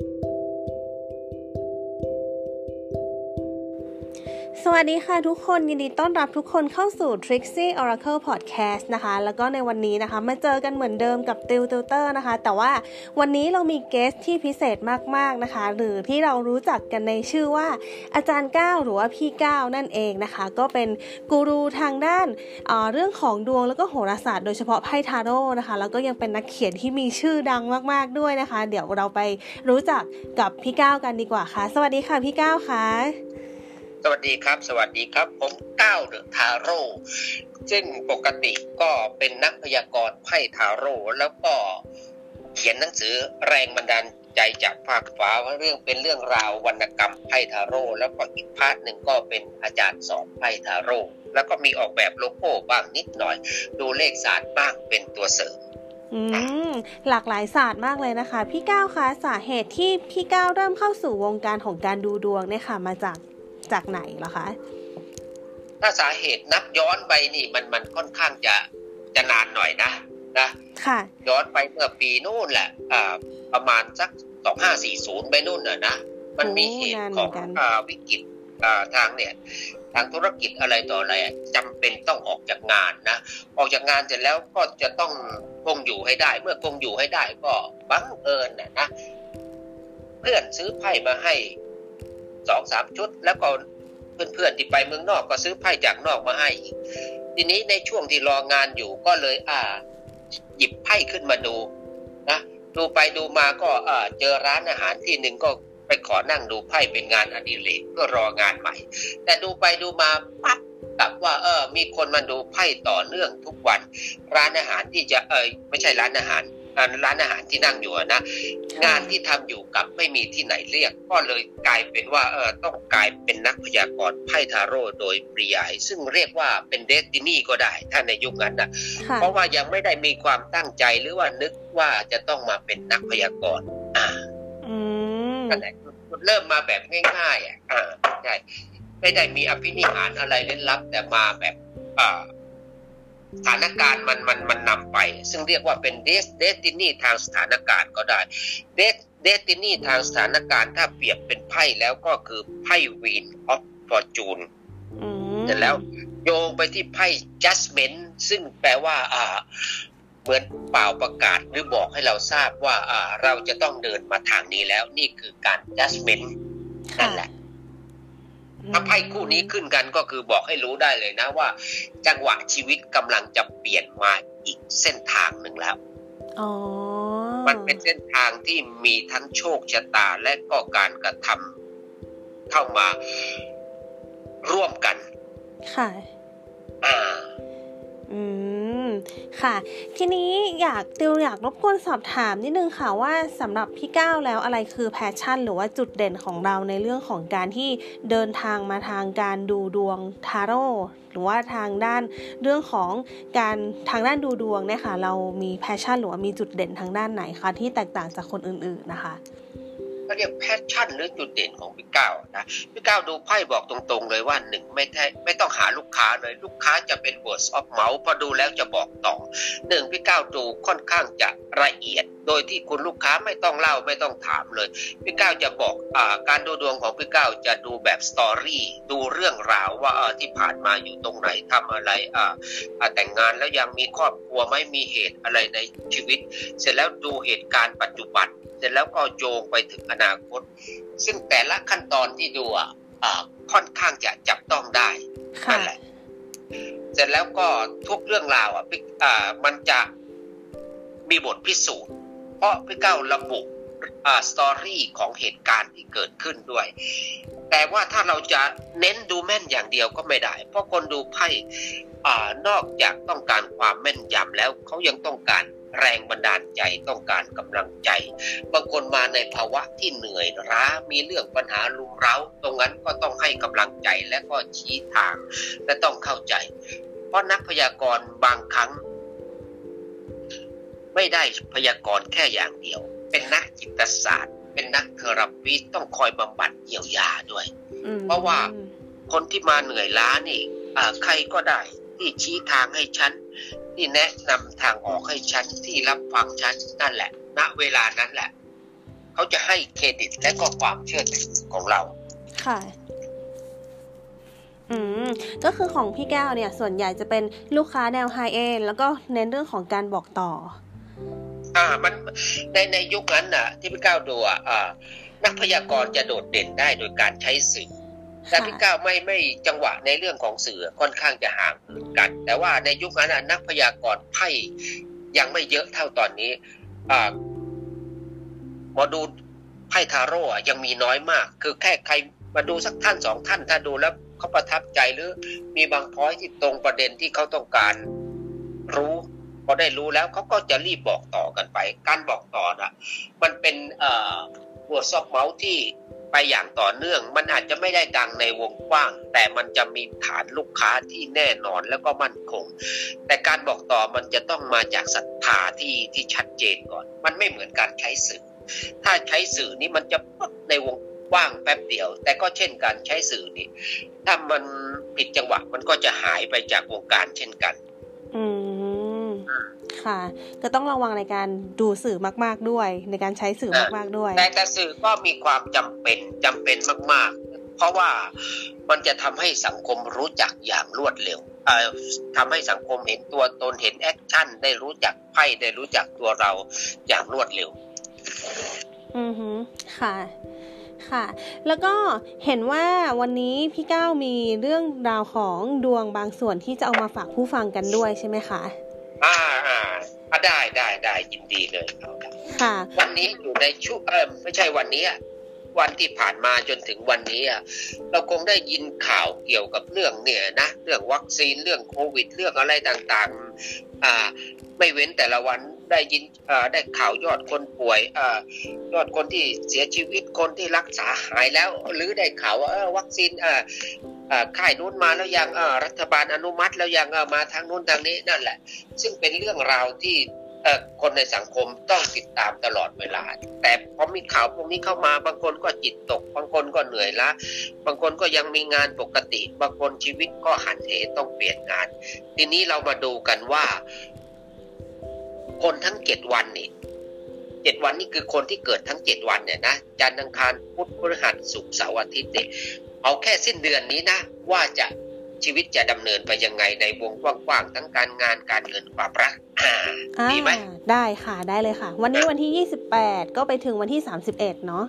Thank you. สวัสดีค่ะทุกคนยินดีต้อนรับทุกคนเข้าสู่ Trixie Oracle Podcast นะคะ แล้วก็ในวันนี้นะคะมาเจอกันเหมือนเดิมกับติวติวเตอร์นะคะ แต่ว่าวันนี้เรามี guest ที่พิเศษมากๆนะคะ หรือที่เรารู้จักกันในชื่อว่า อาจารย์เก้าหรือว่าพี่เก้านั่นเองนะคะ ก็เป็นกูรูทางด้านเเรื่องของดวงแล้วก็โหราศาสตร์โดยเฉพาะไพ่ทาโร่นะคะ แล้วก็ยังเป็นนักเขียนที่มีชื่อดังมากๆด้วยนะคะ เดี๋ยวเราไปรู้จักกับพี่เก้ากันดีกว่าค่ะ สวัสดีค่ะพี่เก้าค่ะ สวัสดีครับ สวัสดีครับ ผมเก้าเดอะทาโร่ซึ่งปกติก็เป็นนักพยากรณ์ไพ่ทาโร่แล้วก็เขียนหนังสือแรงบันดาลใจจากฟากฟ้าว่าเรื่องเป็นเรื่องราววรรณกรรมไพ่ทาโร่แล้วก็อีก part หนึ่งก็เป็นอาจารย์สอนไพ่ทาโร่แล้วก็มีออกแบบโลโก้บ้างนิดหน่อย ดูเลขศาสตร์บ้างเป็นตัวเสริมอืมหลากหลายศาสตร์มากเลยนะคะ พี่ก้าวคะสาเหตุที่พี่ก้าวเริ่มเข้าสู่วงการของการดูดวงเนี่ยค่ะมาจาก จากไหนเหรอคะ ถ้าสาเหตุนับย้อนไปนี่มันมันค่อนข้างจะจะนานหน่อยนะนะค่ะ ย้อนไปเมื่อปีนู่นแหละอ่าประมาณสักสองห้าสี่ศูนย์ไปนู่นน่ะนะมันมีเหตุของอ่าวิกฤตอ่าทางเนี่ยทางธุรกิจอะไรต่ออะไรจำเป็นต้องออกจากงานนะออกจากงานเสร็จแล้วก็จะต้องคงอยู่ให้ได้ เมื่อคงอยู่ให้ได้ก็บังเอิญนะนะเพื่อนซื้อไพ่มาให้ สองสามชุด แล้วก็เพื่อนๆที่ไปเมืองนอกก็ซื้อไพ่จากนอกมาให้อีกทีนี้ในช่วงที่รองานอยู่ก็เลยอ่า หยิบไพ่ขึ้นมาดูนะดูไปดูมาก็อ่าเจอร้านอาหารที่หนึ่งก็ไปขอนั่งดูไพ่เป็นงานอดิเรกเพื่อรองานใหม่ แต่ดูไปดูมาปั๊บกับว่าเออมีคนมาดูไพ่ต่อเนื่องทุกวัน ร้านอาหารที่จะเออไม่ใช่ร้านอาหาร ร้านอาหารที่นั่งอยู่นะงานที่ทำอยู่กับไม่มีที่ไหนเรียก ก็เลยกลายเป็นว่าเออต้องกลายเป็นนักพยากรณ์ไพ่ทาโร่โดยปริยาย ซึ่งเรียกว่าเป็นเดสตินีก็ได้ถ้าในยุคนั้นนะเพราะว่ายังไม่ได้มีความตั้งใจหรือว่านึกว่าจะต้องมาเป็นนักพยากรณ์อ่าอันไหนเริ่มมาแบบง่ายๆอะอ่าใช่ไม่ได้มีอภินิหารอะไรเร้นลับแต่มาแบบอ่าส ถานการณ์มันมันมันนำไป ซึ่งเรียกว่าเป็น des destiny ทางสถานการณ์ก็ได้ des destiny ทางสถานการณ์ถ้าเปรียบเป็นไพ่แล้วก็คือไพ่ Wheel of Fortune เสร็จแล้วโยงไปที่ไพ่ judgment ซึ่งแปลว่า อ่า เหมือนเปล่าประกาศหรือบอกให้เราทราบว่า อ่า เราจะต้องเดินมาทางนี้แล้ว นี่คือการ judgment นั่นแหละ ถ้าไพ่คู่นี้ขึ้นกันก็คือบอกให้รู้ได้เลยนะว่า จังหวะชีวิตกำลังจะเปลี่ยนมาอีกเส้นทางหนึ่งแล้วมันเป็นเส้นทางที่มีทั้งโชคชะตาและก็การกระทำเข้ามาร่วมกัน ค่ะ อ่า อืม ค่ะ ทีนี้อยากติวอยากรบกวนสอบถามนิดนึงค่ะว่าสำหรับพี่เก้าแล้วอะไรคือ passion หรือว่าจุดเด่นของเราในเรื่องของการที่เดินทางมาทางการดูดวงทาโร่หรือว่าทางด้านเรื่องของการทางด้านดูดวงเนี่ยค่ะเรามี passion หรือว่ามีจุดเด่นทางด้านไหนคะที่แตกต่างจากคนอื่นๆนะคะ เขาเรียก passion หรือจุดเด่นของพี่เก้านะพี่เก้าดูไพ่บอกตรงๆเลยว่าหนึ่งไม่แท้ไม่ต้องหาลูกค้าเลยลูกค้าจะเป็น words of mouth พอดูแล้วจะบอกต่อหนึ่งพี่เก้าดูค่อนข้างจะละเอียด โดยที่คุณลูกค้าไม่ต้องเล่าไม่ต้องถามเลยพี่เก้าจะบอกอการดูดวงของพี่เก้าจะดูแบบ story ดูเรื่องราวว่าที่ผ่านมาอยู่ตรงไหนทำอะไรแต่งงานแล้วยังมีครอบครัวไม่มีเหตุอะไรในชีวิต เสร็จแล้วดูเหตุการณ์ปัจจุบัน ร็จแล้วก็โยงไปถึงอนาคต ซึ่งแต่ละขั้นตอนที่ดูอะค่อนข้างจะจับต้องได้นั่นแหละเสร็จแล้วก็ทุกเรื่องราวอะอ่ามันจะมีบทพิสูจน์ เพราะพี่เก้าระบุอ่าสตอรี่ของเหตุการณ์ที่เกิดขึ้นด้วย แต่ว่าถ้าเราจะเน้นดูแม่นอย่างเดียวก็ไม่ได้ เพราะคนดูไพ่อ่านอกจากต้องการความแม่นยำแล้วเขายังต้องการ แรงบันดาลใจต้องการกำลังใจ บางคนมาในภาวะที่เหนื่อยล้ามีเรื่องปัญหาลุมเร้า ตรงนั้นก็ต้องให้กำลังใจและก็ชี้ทาง และต้องเข้าใจ เพราะนักพยากรณ์บางครั้ง ไม่ได้พยากรณ์แค่อย่างเดียว เป็นนักจิตศาสตร์ เป็นนักเทอราปีต้องคอยบำบัดเยียวยาด้วย เพราะว่าคนที่มาเหนื่อยล้านี่ใครก็ได้ ที่ชี้ทางให้ฉัน ที่แนะนำทางออกให้ฉัน ที่รับฟังฉันนั่นแหละ ณ เวลานั้นแหละ เขาจะให้เครดิตและก็ความเชื่อถือของเรา ค่ะอืมก็คือของพี่แก้วเนี่ย ส่วนใหญ่จะเป็นลูกค้าแนวไฮเอ็นแล้วก็เน้นเรื่องของการบอกต่อ อ่ามันในในยุคนั้นน่ะ ที่พี่ก้าวดูอะอ่านักพยากรณ์จะโดดเด่นได้โดยการใช้สื่อ แต่พี่ก้าวไม่ไม่จังหวะในเรื่องของสื่อค่อนข้างจะห่างกัน แต่ว่าในยุคนั้นนักพยากรณ์ไพ่ยังไม่เยอะเท่าตอนนี้อ่าหมอดูไพ่ทาโร่ยังมีน้อยมาก คือแค่ใครมาดูสักท่านสองท่าน ถ้าดูแล้วเขาประทับใจหรือมีบางพอยที่ตรงประเด็นที่เขาต้องการรู้พอได้รู้แล้วเขาก็จะรีบบอกต่อกันไป การบอกต่อนะมันเป็นหัวซอกเมาส์ที่ ไปอย่างต่อเนื่อง มันอาจจะไม่ได้ดังในวงกว้าง แต่มันจะมีฐานลูกค้าที่แน่นอนแล้วก็มั่นคง แต่การบอกต่อมันจะต้องมาจากศรัทธาที่ที่ชัดเจนก่อน มันไม่เหมือนการใช้สื่อ ถ้าใช้สื่อนี้มันจะปุ๊บในวงกว้างแป๊บเดียว แต่ก็เช่นการใช้สื่อนี้ถ้ามันผิดจังหวะมันก็จะหายไปจากวงการเช่นกัน อืม ค่ะ ก็ต้องระวังในการดูสื่อมาก ๆด้วย ในการใช้สื่อมาก ๆด้วย แต่แต่สื่อก็มีความจำเป็นจำเป็นมาก ๆ เพราะว่ามันจะทำให้สังคมรู้จักอย่างรวดเร็วทำให้สังคมเห็นตัวตนเห็นแอคชั่นได้รู้จักไพ่ได้รู้จักตัวเราอย่างรวดเร็ว อือฮึค่ะ ค่ะ แล้วก็เห็นว่าวันนี้พี่ก้าวมีเรื่องราวของดวงบางส่วนที่จะเอามาฝากผู้ฟังกันด้วยใช่ไหมคะ อ่าอ่าได้ได้ได้ยินดีเลยครับค่ะ วันนี้อยู่ในช่วงเออไม่ใช่วันนี้วันที่ผ่านมาจนถึงวันนี้อะเราคงได้ยินข่าวเกี่ยวกับเรื่องเนี่ยนะเรื่องวัคซีนเรื่องโควิด เรื่องอะไรต่างๆอ่าไม่เว้นแต่ละวันได้ยินได้ข่าวยอดคนป่วยอยอดคนที่เสียชีวิตคนที่รักษาหายแล้ว หรือได้ข่าวว่าวัคซีน ค่ายนู้นมาแล้วยังรัฐบาลอนุมัติแล้วยังมาทางนู้นทางนี้นั่นแหละ ซึ่งเป็นเรื่องราวที่คนในสังคมต้องติดตามตลอดเวลา แต่พอมีข่าวพวกนี้เข้ามา บางคนก็จิตตก บางคนก็เหนื่อยละบางคนก็ยังมีงานปกติ บางคนชีวิตก็หันเหต้องเปลี่ยนงาน ทีนี้เรามาดูกันว่า คนทั้งเจ็ดวันนี่ เจ็ดวันนี่คือคนที่เกิดทั้งเจ็ดวันเนี่ยนะจันทร์อังคารพุธพฤหัสศุกร์เสาร์อาทิตย์เนี่ยเอาแค่สิ้นเดือนนี้นะ ว่าจะชีวิตจะดำเนินไปยังไงในวงกว้างๆทั้งการงานการเงินความรักดีไหมได้ค่ะได้เลยค่ะ วันนี้วันที่ยี่สิบแปดก็ไปถึงวันที่สามสิบเอ็ดเนาะ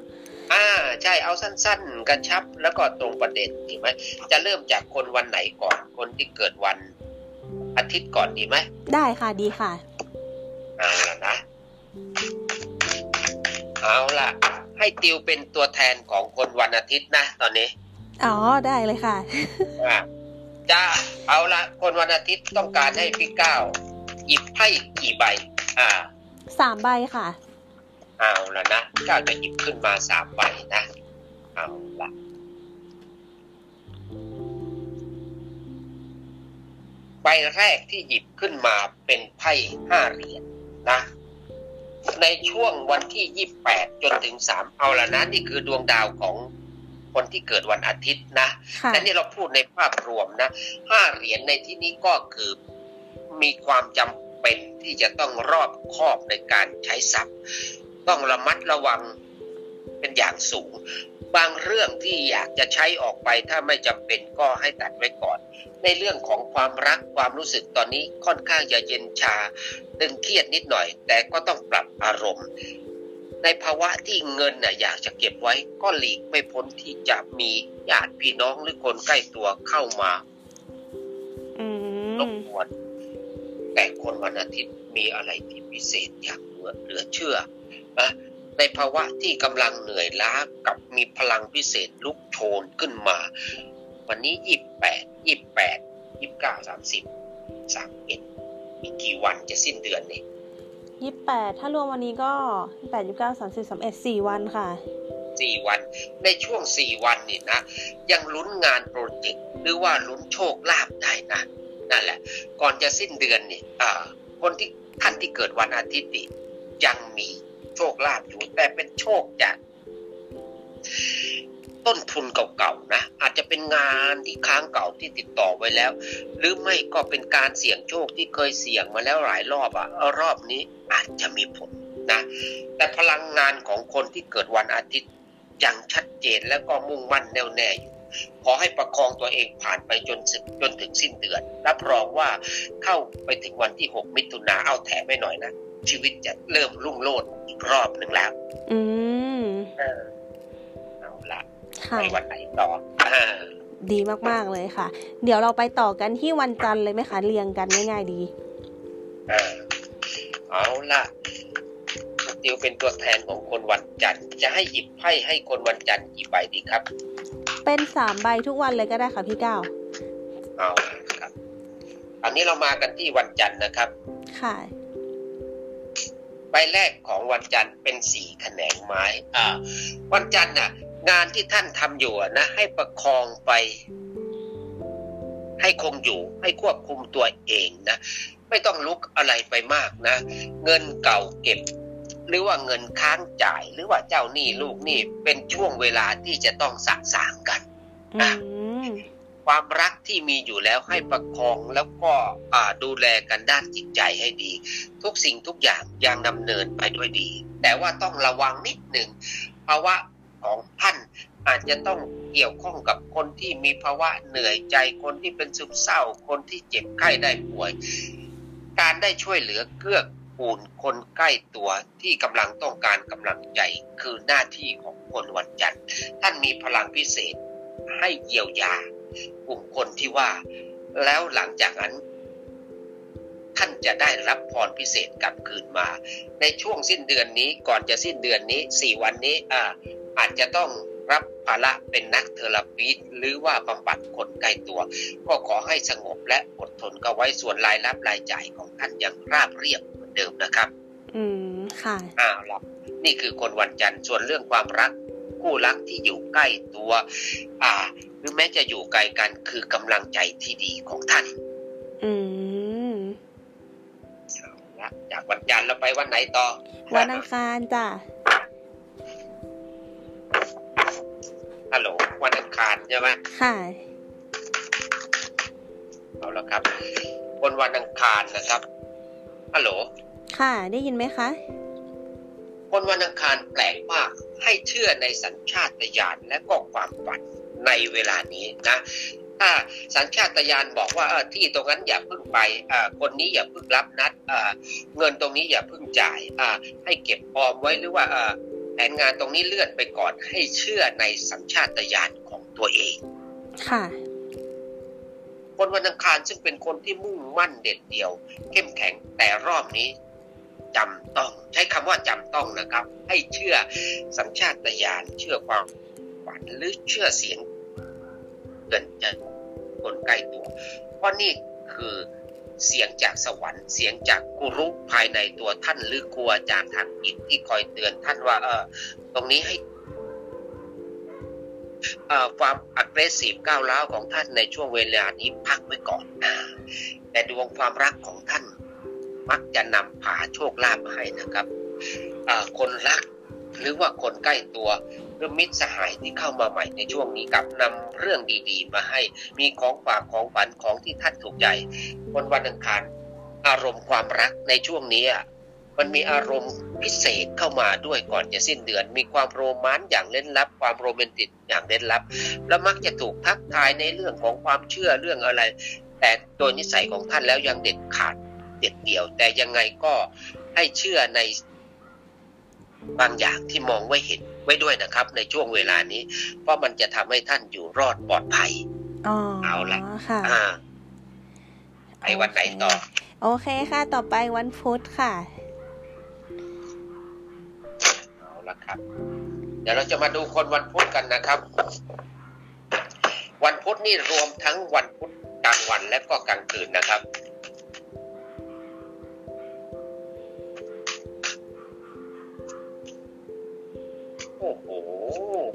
อ่าใช่เอาสั้นๆกระชับแล้วก็ตรงประเด็นดีไหมจะเริ่มจากคนวันไหนก่อนคนที่เกิดวันอาทิตย์ก่อนดีไหมได้ค่ะดีค่ะเอาละนะ เอาละให้ติวเป็นตัวแทนของคนวันอาทิตย์นะตอนนี้ อ๋อได้เลยค่ะจะเอาละคนวันอาทิตย์ต้องการให้พี่ก้าวหยิบไพ่กี่ใบ อ่าสามใบค่ะ เอาละนะก้าวจะหยิบขึ้นมาสามใบนะ เอาละใบแรกที่หยิบขึ้นมาเป็นไพ่ห้าเหรียญนะ ในช่วงวันที่ยี่แปดจนถึงสามเอาละนะ นี่คือดวงดาวของคนที่เกิดวันอาทิตย์นะแต่นี่เราพูดในภาพรวมนะห้าเหรียญในที่นี้ก็คือมีความจำเป็นที่จะต้องรอบคอบในการใช้ทรัพย์ ต้องระมัดระวังเป็นอย่างสูง บางเรื่องที่อยากจะใช้ออกไปถ้าไม่จำเป็นก็ให้ตัดไว้ก่อน ในเรื่องของความรักความรู้สึกตอนนี้ค่อนข้างจะเย็นชาตึงเครียดนิดหน่อย แต่ก็ต้องปรับอารมณ์ ในภาวะที่เงินน่ะอยากจะเก็บไว้ก็หลีกไม่พ้นที่จะมีญาติพี่น้องหรือคนใกล้ตัวเข้ามารบกวนแต่คนวันอาทิตย์มีอะไรที่พิเศษอย่างเหลือเชื่อนะในภาวะที่กำลังเหนื่อยล้ากับมีพลังพิเศษลุกโชนขึ้นมา วันนี้ยี่แปดยี่แปดยี่เก้าสามสิบสามเอ็ดมีกี่วันจะสิ้นเดือนนี่ยี่แปดถ้ารวมวันนี้ก็ยี่แปดยี่เก้าสามสิบสามเอ็ดสี่วันค่ะสี่วัน ในช่วงสี่วันนี่นะ ยังลุ้นงานโปรเจกต์หรือว่าลุ้นโชคลาภได้นะนั่นแหละ ก่อนจะสิ้นเดือนนี่อ่าคนที่ท่านที่เกิดวันอาทิตย์นี่ยังมีโชคลาภอยู่แต่เป็นโชคจาก ต้นทุนเก่าๆนะอาจจะเป็นงานที่ค้างเก่าที่ติดต่อไว้แล้ว หรือไม่ก็เป็นการเสี่ยงโชคที่เคยเสี่ยงมาแล้วหลายรอบอะรอบนี้อาจจะมีผลนะแต่พลังงานของคนที่เกิดวันอาทิตย์ยังชัดเจนแล้วก็มุ่งมั่นแน่วแน่อยู่ขอให้ประคองตัวเองผ่านไปจนจนถึงสิ้นเดือนรับรองว่าเข้าไปถึงวันที่ 6 มิถุนาเอาแถมไม่หน่อยนะชีวิตจะเริ่มรุ่งโรจน์อีกรอบหนึ่งแล้ว อืม เอาละ ไปวันไหนต่อดีมากๆเลยค่ะ เดี๋ยวเราไปต่อกันที่วันจันทร์เลยไหมคะเรียงกันง่ายๆดีเอาละติวเป็นตัวแทนของคนวันจันทร์จะให้หยิบไพ่ให้คนวันจันทร์กี่ใบดีครับ เป็นสามใบทุกวันเลยก็ได้ค่ะพี่ก้าวเอาครับอันนี้เรามากันที่วันจันทร์นะครับ ค่ะ ใบแรกของวันจันทร์เป็นสี่แขนงไม้ อ่า วันจันทร์น่ะ งานที่ท่านทำอยู่นะให้ประคองไป ให้คงอยู่ ให้ควบคุมตัวเองนะไม่ต้องลุกอะไรไปมากนะ เงินเก่าเก็บ หรือว่าเงินค้างจ่าย หรือว่าเจ้าหนี้ลูกหนี้เป็นช่วงเวลาที่จะต้องสะสางกันนะความรักที่มีอยู่แล้วให้ประคองแล้วก็ดูแลกันด้านจิตใจให้ดี ทุกสิ่งทุกอย่างยังดำเนินไปด้วยดี แต่ว่าต้องระวังนิดหนึ่งภาวะ ของท่าน อาจจะต้องเกี่ยวข้องกับคนที่มีภาวะเหนื่อยใจคนที่เป็นซึมเศร้า คนที่เจ็บไข้ได้ป่วย การได้ช่วยเหลือเกื้อกูลคนใกล้ตัวที่กำลังต้องการกำลังใจคือหน้าที่ของคนวันจันทร์ท่านมีพลังพิเศษให้เยียวยากลุ่มคนที่ว่า แล้วหลังจากนั้น ท่านจะได้รับพรพิเศษกลับคืนมา ในช่วงสิ้นเดือนนี้ก่อนจะสิ้นเดือนนี้สี่วันนี้อ่าอาจจะต้องรับภาระเป็นนักเทอราปีหรือว่าบำบัดคนใกล้ตัว ก็ขอให้สงบและอดทนก็ไว้ส่วนรายรับรายจ่ายของท่านยังราบเรียบเหมือนเดิมนะครับ อืมค่ะอ้าวละนี่คือคนวันจันทร์ส่วนเรื่องความรักคู่รักที่อยู่ใกล้ตัว อ่า หรือแม้จะอยู่ไกลกันคือกำลังใจที่ดีของท่าน อืม จากวันจันทร์เราไปวันไหนต่อ วันอังคารจ้ะฮัลโหลวันอังคารใช่ไหมค่ะเอาละครับบนวันอังคารนะครับฮัลโหลค่ะ ได้ยินไหมคะบนวันอังคารแปลกมากให้เชื่อในสัญชาตญาณและก็ความฝันในเวลานี้นะ ถ้าสัญชาตญาณบอกว่าที่ตรงนั้นอย่าพึ่งไปคนนี้อย่าพึ่งรับนัดเงินตรงนี้อย่าพึ่งจ่ายให้เก็บออมไว้หรือว่าแผนงานตรงนี้เลื่อนไปก่อนให้เชื่อในสัญชาตญาณของตัวเอง ค่ะ คนวันอังคารซึ่งเป็นคนที่มุ่งมั่นเด็ดเดี่ยว เข้มแข็งแต่รอบนี้จำต้อง ใช้คำว่าจำต้องนะครับ ให้เชื่อสัญชาตญาณเชื่อความฝันหรือเชื่อเสียง เกินจะคนใกล้ตัว เพราะนี่คือเสียงจากสวรรค์ เสียงจากกุรุภายในตัวท่านหรือครูอาจารย์ทางจิตที่คอยเตือนท่านว่าเออตรงนี้ให้ความอักเรสีฟก้าวร้าวของท่านในช่วงเวลานี้พักไว้ก่อน แต่ดวงความรักของท่านมักจะนำพาโชคลาภมาให้นะครับ คนรักหรือว่าคนใกล้ตัว รือมิตรสหายที่เข้ามาใหม่ในช่วงนี้กับนำเรื่องดีๆ มาให้มีของฝากของฝันของที่ท่านถูกใจคนวันอังคารอารมณ์ความรักในช่วงนี้มันมีอารมณ์พิเศษเข้ามาด้วยก่อนจะสิ้นเดือน มีความโรแมนต์อย่างเล่นลับ ความโรแมนติกอย่างเล่นลับ แล้วมักจะถูกทักทายในเรื่องของความเชื่อเรื่องอะไร แต่โดยนิสัยของท่านแล้วยังเด็ดขาดเด็ดเดี่ยว แต่ยังไงก็ให้เชื่อใน บางอย่างที่มองไว้เห็นไว้ด้วยนะครับ ในช่วงเวลานี้ เพราะมันจะทำให้ท่านอยู่รอดปลอดภัยเอาละค่ะไปวันไหนต่อ โอเคค่ะ ต่อไปวันพุธค่ะ เอาละครับ เดี๋ยวเราจะมาดูคนวันพุธกันนะครับ วันพุธนี่รวมทั้งวันพุธกลางวันและก็กลางคืนนะครับ อ้โห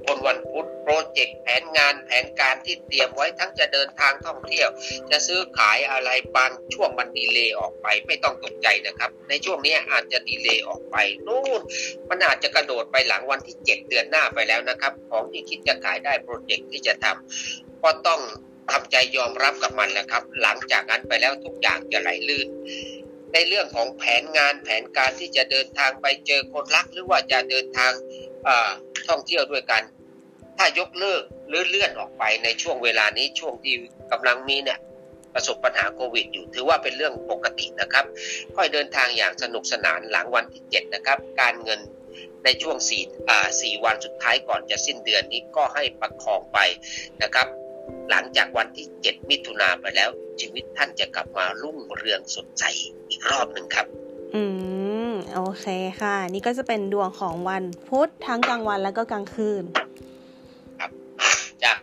คนวันพุธโปรเจกต์แผนงานแผนการที่เตรียมไว้ทั้งจะเดินทางท่องเที่ยว จะซื้อขายอะไรบางช่วงมันดีเลย์ออกไปไม่ต้องตกใจนะครับ ในช่วงนี้อาจจะดีเลย์ออกไปนู่นมันอาจจะกระโดดไปหลังวันที่เจ็ดเดือนหน้าไปแล้วนะครับ ของที่คิดจะขายได้โปรเจกต์ที่จะทำก็ต้องทำใจยอมรับกับมันแหละครับ หลังจากนั้นไปแล้วทุกอย่างจะไหลลื่นในเรื่องของแผนงานแผนการที่จะเดินทางไปเจอคนรักหรือว่าจะเดินทาง ท่องเที่ยวด้วยกัน ถ้ายกเลิกหรือเลื่อนออกไปในช่วงเวลานี้ช่วงที่กำลังมีเนี่ยประสบปัญหาโควิดอยู่ ถือว่าเป็นเรื่องปกตินะครับ ค่อยเดินทางอย่างสนุกสนานหลังวันที่7นะครับ การเงินในช่วง4อ่า4วันสุดท้ายก่อนจะสิ้นเดือนนี้ก็ให้ประคองไปนะครับ หลังจากวันที่ 7 มิถุนาไปแล้วชีวิตท่านจะกลับมารุ่งเรืองสดใสอีกรอบหนึ่งครับ อืม โอเคค่ะ นี่ก็จะเป็นดวงของวันพุธทั้งกลางวันแล้วก็กลางคืน ครับ จาก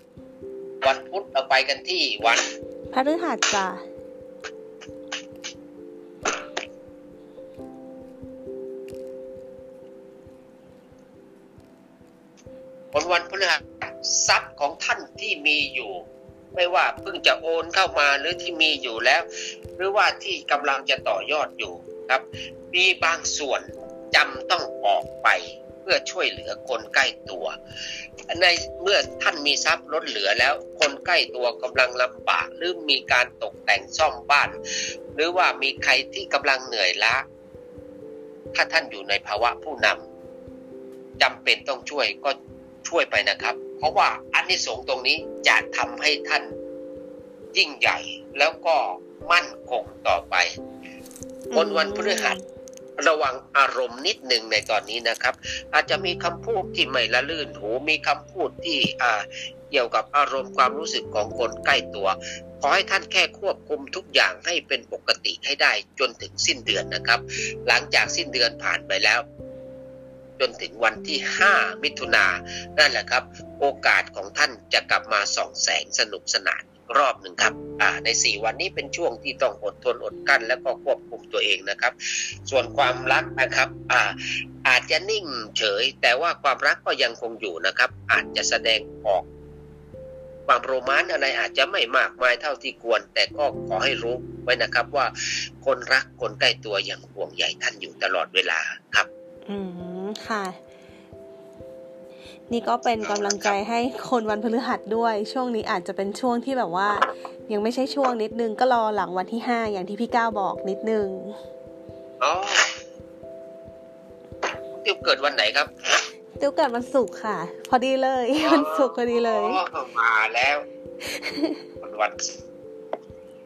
วันพุธเราไปกันที่วันพฤหัสจ้ะวันวันพฤหัสทรัพย์ของท่านที่มีอยู่ ไม่ว่าเพิ่งจะโอนเข้ามาหรือที่มีอยู่แล้ว หรือว่าที่กำลังจะต่อยอดอยู่ ครับ มีบางส่วนจำต้องออกไปเพื่อช่วยเหลือคนใกล้ตัว ในเมื่อท่านมีทรัพย์ลดเหลือแล้ว คนใกล้ตัวกำลังลำบากหรือมีการตกแต่งซ่อมบ้าน หรือว่ามีใครที่กำลังเหนื่อยล้า ถ้าท่านอยู่ในภาวะผู้นำจำเป็นต้องช่วยก็ช่วยไปนะครับ เพราะว่าอันนี้สงตรงนี้จะทำให้ท่านยิ่งใหญ่แล้วก็มั่นคงต่อไป คนวันพฤหัสระวังอารมณ์นิดหนึ่งในตอนนี้นะครับ อาจจะมีคำพูดที่ไม่ละลื่นหูมีคำพูดที่อ่าเกี่ยวกับอารมณ์ความรู้สึกของคนใกล้ตัว ขอให้ท่านแค่ควบคุมทุกอย่างให้เป็นปกติให้ได้จนถึงสิ้นเดือนนะครับ หลังจากสิ้นเดือนผ่านไปแล้ว จนถึงวันที่ 5 มิถุนานั่นแหละครับ โอกาสของท่านจะกลับมาส่องแสงสนุกสนาน รอบหนึ่งครับอ่าใน 4 วันนี้เป็นช่วงที่ต้องอดทนอดกั้น แล้วก็ควบคุมตัวเองนะครับ ส่วนความรักนะครับอ่าอาจจะนิ่งเฉย แต่ว่าความรักก็ยังคงอยู่นะครับ อาจจะแสดงออกความโรแมนต์อะไรอาจจะไม่มากมายเท่าที่ควร แต่ก็ขอให้รู้ไว้นะครับว่าคนรักคนใกล้ตัวยังห่วงใยท่านอยู่ตลอดเวลาครับ อืมค่ะ นี่ก็เป็นกำลังใจให้คนวันพฤหัสด้วย ช่วงนี้อาจจะเป็นช่วงที่แบบว่า ยังไม่ใช่ช่วงนิดนึงก็รอหลังวันที่ห้าอย่างที่พี่ก้าวบอกนิดนึงอ๋อติวเกิดวันไหนครับติวเกิดวันศุกร์ค่ะ พอดีเลยวันศุกร์พอดีเลยมาแล้ววันวัน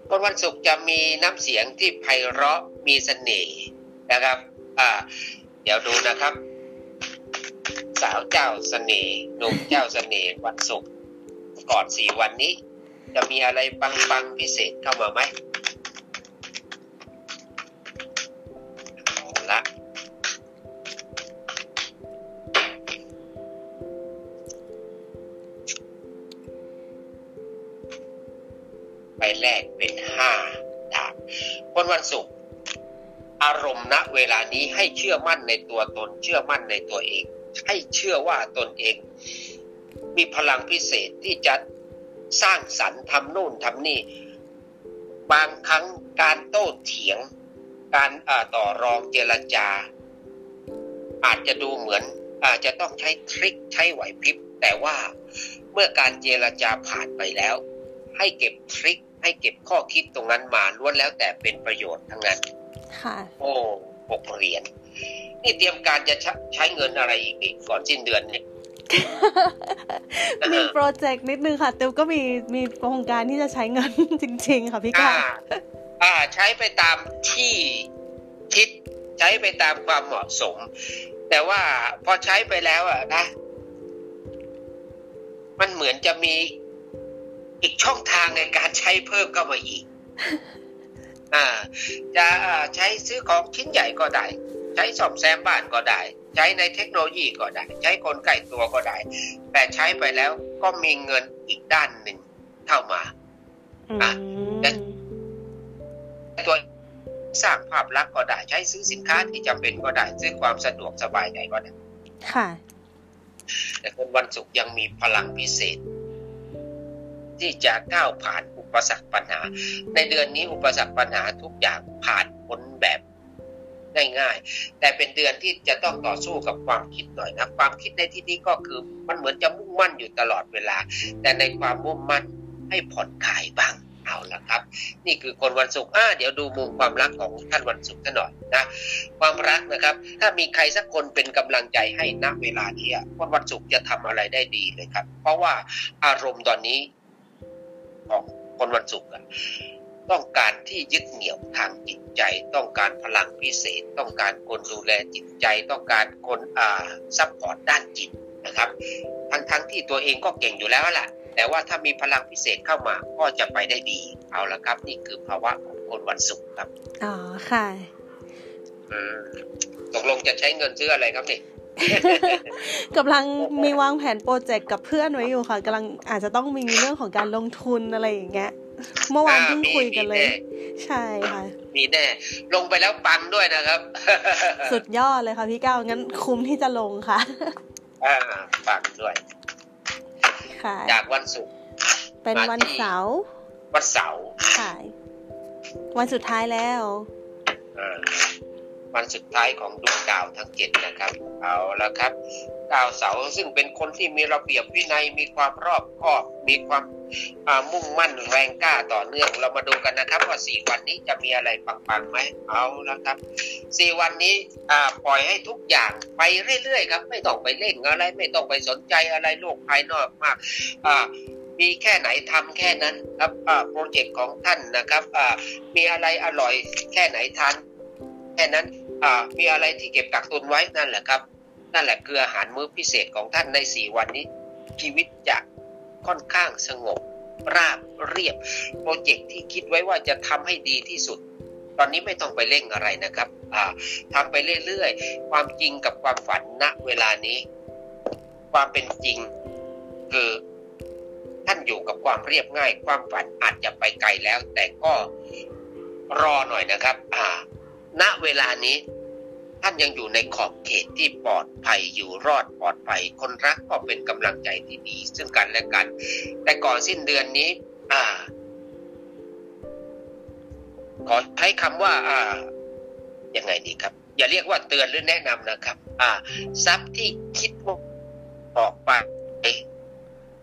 คนวันศุกร์จะมีน้ำเสียงที่ไพเราะมีเสน่ห์นะครับ อ่า เดี๋ยวดูนะครับ สาวเจ้าสเสน่ห์หนุ่มเจ้าสเสน่ห์วันศุกร์ก่อนสี่วันนี้ จะมีอะไรปังๆพิเศษเข้ามาไหมละไปแรกเป็นห้าดาบคนวันศุกร์อารมณ์ณเวลานี้ให้เชื่อมั่นในตัวตนเชื่อมั่นในตัวเอง ให้เชื่อว่าตนเอง มีพลังพิเศษที่จะสร้างสรรค์ทำโน่นทำนี่ บางครั้งการโต้เถียง การต่อรองเจรจา อาจจะดูเหมือน อาจจะต้องใช้ทริคใช้ไหวพริบ แต่ว่าเมื่อการเจรจาผ่านไปแล้ว ให้เก็บทริคให้เก็บข้อคิดตรงนั้นมาล้วนแล้วแต่เป็นประโยชน์ทั้งนั้น ค่ะ โอ้หกเหรียญ นี่เตรียมการจะใช้เงินอะไรอีกนี่ก่อนสิ้นเดือนเนี่ยมีโปรเจกต์นิดนึงค่ะเตียวก็มีมีโครงการที่จะใช้เงินจริง ๆ ค่ะพี่ก้าอ่า ใช้ไปตามที่คิดใช้ไปตามความเหมาะสม แต่ว่าพอใช้ไปแล้วอะนะ มันเหมือนจะมีอีกช่องทางในการใช้เพิ่มเข้ามาอีก อ่า จะใช้ซื้อของชิ้นใหญ่ก็ได้ ใช้ซ่อมแซมบ้านก็ได้ ใช้ในเทคโนโลยีก็ได้ ใช้คนใกล้ตัวก็ได้ แต่ใช้ไปแล้วก็มีเงินอีกด้านหนึ่งเข้ามาอะตัวสร้างภาพลักษณ์ก็ได้ ใช้ซื้อสินค้าที่จำเป็นก็ได้ ซื้อความสะดวกสบายใจก็ได้ ค่ะ แต่คนวันศุกร์ยังมีพลังพิเศษ ที่จะก้าวผ่านอุปสรรคปัญหา ในเดือนนี้อุปสรรคปัญหาทุกอย่างผ่านพ้นแบบ ได้ง่าย แต่เป็นเดือนที่จะต้องต่อสู้กับความคิดหน่อยนะความคิดในที่นี้ก็คือมันเหมือนจะมุ่งมั่นอยู่ตลอดเวลา แต่ในความมุ่งมั่นให้ผ่อนคลายบ้างเอาละครับ นี่คือคนวันศุกร์อ่าเดี๋ยวดูมุมความรักของท่านวันศุกร์กันหน่อยนะความรักนะครับ ถ้ามีใครสักคนเป็นกำลังใจให้ณเวลานี้คนวันศุกร์จะทำอะไรได้ดีเลยครับ เพราะว่าอารมณ์ตอนนี้ของคนวันศุกร์ ต้องการที่ยึดเหนี่ยวทางจิตใจ ต้องการพลังพิเศษ ต้องการคนดูแลจิตใจ ต้องการคนอ่า support ด้านจิตนะครับ ทั้งทั้งที่ตัวเองก็เก่งอยู่แล้วแหละแต่ว่าถ้ามีพลังพิเศษเข้ามาก็จะไปได้ดี เอาละครับ นี่คือภาวะของคนวันศุกร์ครับอ๋อค่ะอืมตกลงจะใช้เงินซื้ออะไรครับนี่กำลังมีวางแผนโปรเจกต์กับเพื่อนไว้อยู่ค่ะกำลังอาจจะต้องมีเรื่องของการลงทุนอะไรอย่างเงี้ย เมื่อวานเพิ่งคุยกันเลย ใช่ค่ะมีแน่ ลงไปแล้วปังด้วยนะครับ สุดยอดเลยค่ะพี่ก้าวงั้นคุ้มที่จะลงค่ะอ่าปังด้วยค่ะจากวันศุกร์เป็นวันเสาร์วันเสาร์ค่ะวันสุดท้ายแล้ว วันสุดท้ายของดวงดาวทั้งเจ็ดนะครับ เอาละครับดาวเสาร์ซึ่งเป็นคนที่มีระเบียบวินัยมีความรอบคอบ มีความมุ่งมั่นแรงกล้าต่อเนื่อง เรามาดูกันนะครับ ว่าสี่วันนี้จะมีอะไรปังๆไหมเอาละครับสี่วันนี้ปล่อยให้ทุกอย่างไปเรื่อยๆครับ ไม่ต้องไปเล่นอะไร ไม่ต้องไปสนใจอะไรโลกภายนอกมากมีแค่ไหนทำแค่นั้นครับโปรเจกต์ของท่านนะครับมีอะไรอร่อยแค่ไหนทาน แค่นั้นมีอะไรที่เก็บกักตุนไว้นั่นแหละครับ นั่นแหละคืออาหารมื้อพิเศษของท่านในสี่วันนี้ ชีวิตจะค่อนข้างสงบ ราบเรียบโปรเจกต์ที่คิดไว้ว่าจะทำให้ดีที่สุด ตอนนี้ไม่ต้องไปเร่งอะไรนะครับทำไปเรื่อยๆ ความจริงกับความฝันณเวลานี้ ความเป็นจริงคือท่านอยู่กับความเรียบง่าย ความฝันอาจจะไปไกลแล้ว แต่ก็รอหน่อยนะครับ อ่า ณเวลานี้ ท่านยังอยู่ในขอบเขตที่ปลอดภัยอยู่รอดปลอดภัย คนรักก็เป็นกำลังใจที่ดี ซึ่งกันและกัน แต่ก่อนสิ้นเดือนนี้ อ่า ขอใช้คำว่า อ่ายังไงดีครับ อย่าเรียกว่าเตือนหรือแนะนำนะครับ อ่า ทรัพย์ที่คิดว่าออกไป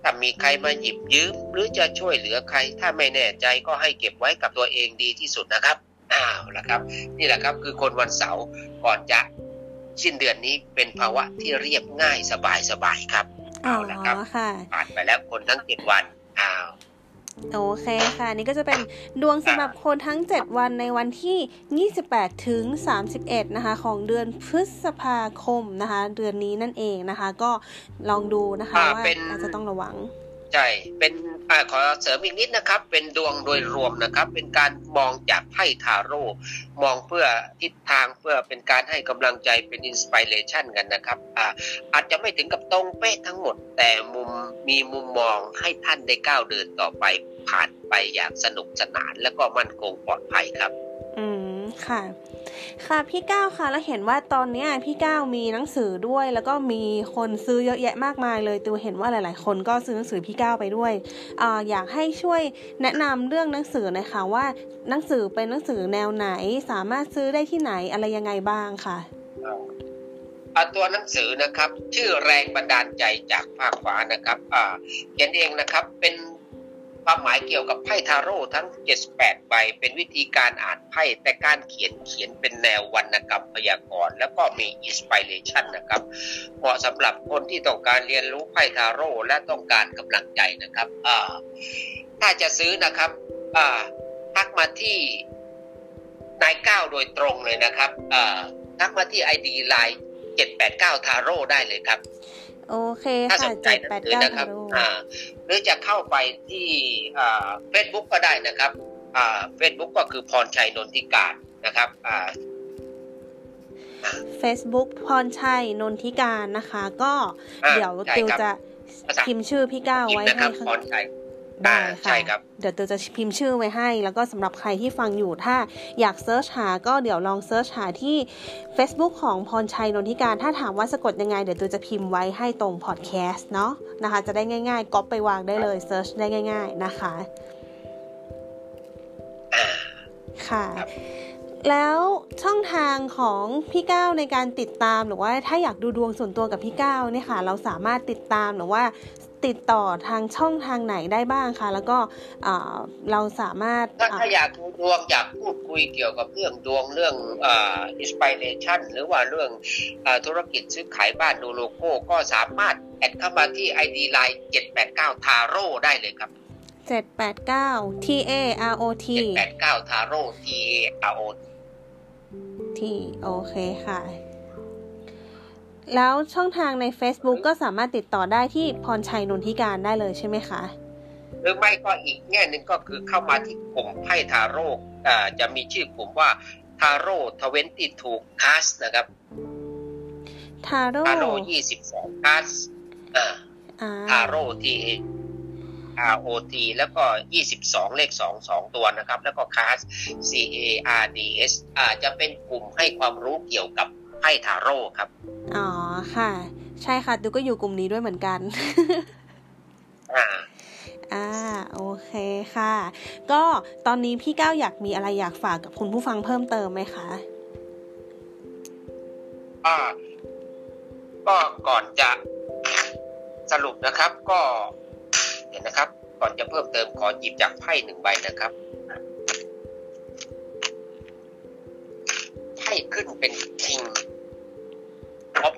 ถ้ามีใครมาหยิบยืม หรือจะช่วยเหลือใคร ถ้าไม่แน่ใจก็ให้เก็บไว้กับตัวเองดีที่สุดนะครับ อ้าวละครับ นี่แหละครับคือคนวันเสาร์ก่อนจะสิ้นเดือนนี้เป็นภาวะที่เรียบง่ายสบายสบายครับเอาละครับผ่านไปแล้วคนทั้งเจ็ดวันอ้าวโอเคค่ะ นี่ก็จะเป็นดวงสำหรับคนทั้ง 7 วันในวันที่ 28 ถึง 31 นะคะ ของเดือนพฤษภาคมนะคะ เดือนนี้นั่นเองนะคะ ก็ลองดูนะคะว่าอาจจะต้องระวัง ใช่เป็นอขอเสริมอีกนิดนะครับ เป็นดวงโดยรวมนะครับ เป็นการมองจากไพ่ทาโร่มองเพื่อทิศทางเพื่อเป็นการให้กำลังใจเป็นอินสปิเรชันกันนะครับอาอาจจะไม่ถึงกับตรงเป๊ะทั้งหมด แต่มุมมีมุมมองให้ท่านได้ก้าวเดินต่อไปผ่านไปอย่างสนุกสนาน และก็มั่นคงปลอดภัยครับ อืม ค่ะ ค่ะพี่ก้าวค่ะแล้วเห็นว่าตอนนี้พี่ก้าวมีหนังสือด้วย แล้วก็มีคนซื้อเยอะแยะมากมายเลยตัวเห็นว่าหลาย ๆ คนก็ซื้อหนังสือพี่ก้าวไปด้วยออยากให้ช่วยแนะนำเรื่องหนังสือหน่อยค่ะว่าหนังสือเป็นหนังสือแนวไหนสามารถซื้อได้ที่ไหนอะไรยังไงบ้างค่ะตัวหนังสือนะครับ ชื่อแรงบันดาลใจจากภาคฟ้านะครับเขียนเองนะครับเป็น ความหมายเกี่ยวกับไพ่ทาโร่ทั้ง 78 ใบ เป็นวิธีการอ่านไพ่แต่การเขียนเขียนเป็นแนววรรณกรรมพยากรณ์แล้วก็มีอินสปิเรชันนะครับ เหมาะสำหรับคนที่ต้องการเรียนรู้ไพ่ทาโร่และต้องการกำลังใจนะครับอ่าถ้าจะซื้อนะครับอ่าทักมาที่นายเก้าโดยตรงเลยนะครับอ่าทักมาที่ ID LINE 789ทาโร่ได้เลยครับ โอเคค่ะเจ็ดแปดเก้าครับหรือจะเข้าไปที่เฟซบุ๊กก็ได้นะครับเฟซบุ๊กก็คือพรชัยนนทิการนะครับเฟซบุ๊กพรชัยนนทิการนะคะ ก็เดี๋ยวติวจะพิมพ์ชื่อพี่เก้าไว้ให้พรชัย ได้ค่ะเดี๋ยวติวจะพิมพ์ชื่อไว้ให้ แล้วก็สำหรับใครที่ฟังอยู่ถ้าอยาก search หาก็เดี๋ยวลอง search หาที่ Facebook ของพรชัยนนทิการ ถ้าถามว่าสะกดยังไง เดี๋ยวติวจะพิมพ์ไว้ให้ตรงพอดแคสต์เนาะนะคะ จะได้ง่าย ๆก๊อปไปวางได้เลย search ได้ง่าย ๆนะคะค่ะแล้วช่องทางของพี่เก้าในการติดตามหรือว่าถ้าอยากดูดวงส่วนตัวกับพี่เก้าเนี่ยค่ะ เราสามารถติดตามหรือว่า ติดต่อทางช่องทางไหนได้บ้างคะแล้วก็เราสามารถถ้าอยากดูดวงอยากพูดคุยเกี่ยวกับเรื่องดวงเรื่องอินสปิเรชันหรือว่าเรื่องอธุรกิจซื้อขายบ้านดูโลโก้ก็สามารถแอดเข้ามาที่ ID Line 789 Taro ได้เลยครับ 789 T A R O T 789 Taro T A R O T โอเคค่ะ แล้วช่องทางใน Facebook ก็สามารถติดต่อได้ที่พรชัยนนทิการได้เลยใช่ไหมคะ หรือไม่ก็อีกแง่หนึ่งก็คือเข้ามาที่กลุ่มไพ่ทาโร่อ่าจะมีชื่อกลุ่มว่าทาโร่ทเวนตี้ทูคัสนะครับทาโร่ทาโร่ยี่สิบสองคัสอ่าทาโร่ที R O T แล้วก็ยี่สิบสองเลขสองสองตัวนะครับ แล้วก็คัส C A R D S อ่าจะเป็นกลุ่มให้ความรู้เกี่ยวกับ ไพ่ทาโร่ครับ อ๋อค่ะ ใช่ค่ะดูก็อยู่กลุ่มนี้ด้วยเหมือนกัน อ่าอ่าโอเคค่ะ ก็ตอนนี้พี่ก้าวอยากมีอะไรอยากฝากกับคุณผู้ฟังเพิ่มเติมไหมคะอ่าก็ก่อนจะสรุปนะครับ ก็เห็นนะครับ ก่อนจะเพิ่มเติมขอหยิบจากไพ่หนึ่งใบนะครับไพ่ขึ้นเป็นคิงออฟ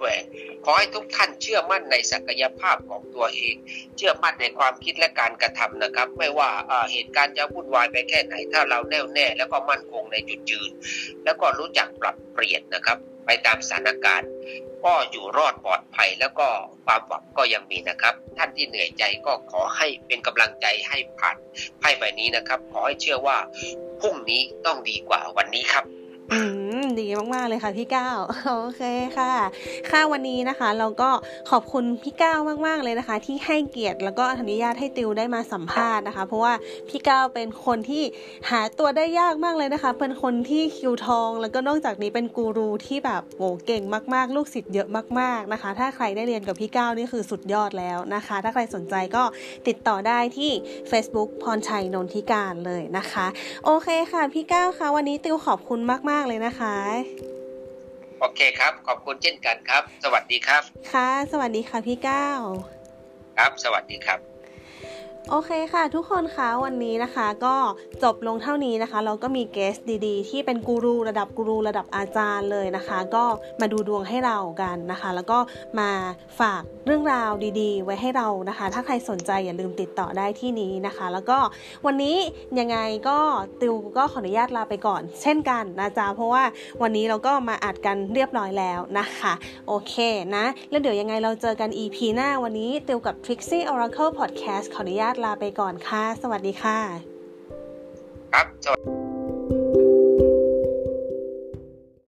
แหวนขอให้ทุกท่านเชื่อมั่นในศักยภาพของตัวเอง เชื่อมั่นในความคิดและการกระทำนะครับ ไม่ว่าเหตุการณ์จะวุ่นวายไปแค่ไหน ถ้าเราแน่วแน่แล้วก็มั่นคงในจุดยืน แล้วก็รู้จักปรับเปลี่ยนนะครับ ไปตามสถานการณ์ก็อยู่รอดปลอดภัยแล้วก็ความหวังก็ยังมีนะครับ ท่านที่เหนื่อยใจก็ขอให้เป็นกำลังใจให้ผ่านไพ่ใบนี้นะครับ ขอให้เชื่อว่าพรุ่งนี้ต้องดีกว่าวันนี้ครับ ดีมาก ๆ เลยค่ะพี่ก้าวโอเคค่ะ ค่ะวันนี้นะคะ เราก็ขอบคุณพี่ก้าวมาก ๆ เลยนะคะ ที่ให้เกียรติแล้วก็อนุญาตให้ติวได้มาสัมภาษณ์นะคะ เพราะว่าพี่ก้าวเป็นคนที่หาตัวได้ยากมากเลยนะคะ เป็นคนที่คิวทอง แล้วก็นอกจากนี้เป็นกูรูที่แบบโหเก่งมาก ๆ ลูกศิษย์เยอะมาก ๆนะคะ ถ้าใครได้เรียนกับพี่ก้าวนี่คือสุดยอดแล้วนะคะ ถ้าใครสนใจก็ติดต่อได้ที่ Facebook พรชัยนนทิการเลยนะคะ โอเคค่ะพี่ก้าวคะวันนี้ติวขอบคุณมากๆเลยนะคะ โอเคครับ ขอบคุณเช่นกันครับ สวัสดีครับ ค่ะ สวัสดีค่ะพี่ก้าวครับ สวัสดีครับ โอเคค่ะ ทุกคนคะวันนี้นะคะก็จบลงเท่านี้นะคะ เราก็มีเกสดีๆ ที่เป็นกูรูระดับกูรูระดับอาจารย์เลยนะคะ ก็มาดูดวงให้เรากันนะคะ แล้วก็มาฝากเรื่องราวดีๆ ไว้ให้เรานะคะ ถ้าใครสนใจอย่าลืมติดต่อได้ที่นี้นะคะ แล้วก็วันนี้ยังไงก็ติวก็ขออนุญาตลาไปก่อน เช่นกันนะจ๊ะเพราะว่าวันนี้เราก็มาอัดกันเรียบร้อยแล้วนะคะโอเคนะแล้วเดี๋ยวยังไงเราเจอกัน EP หน้าวันนี้ติวกับ Trixie Oracle Podcast ขออนุญาตลาไปก่อนค่ะ สวัสดีค่ะ ครับ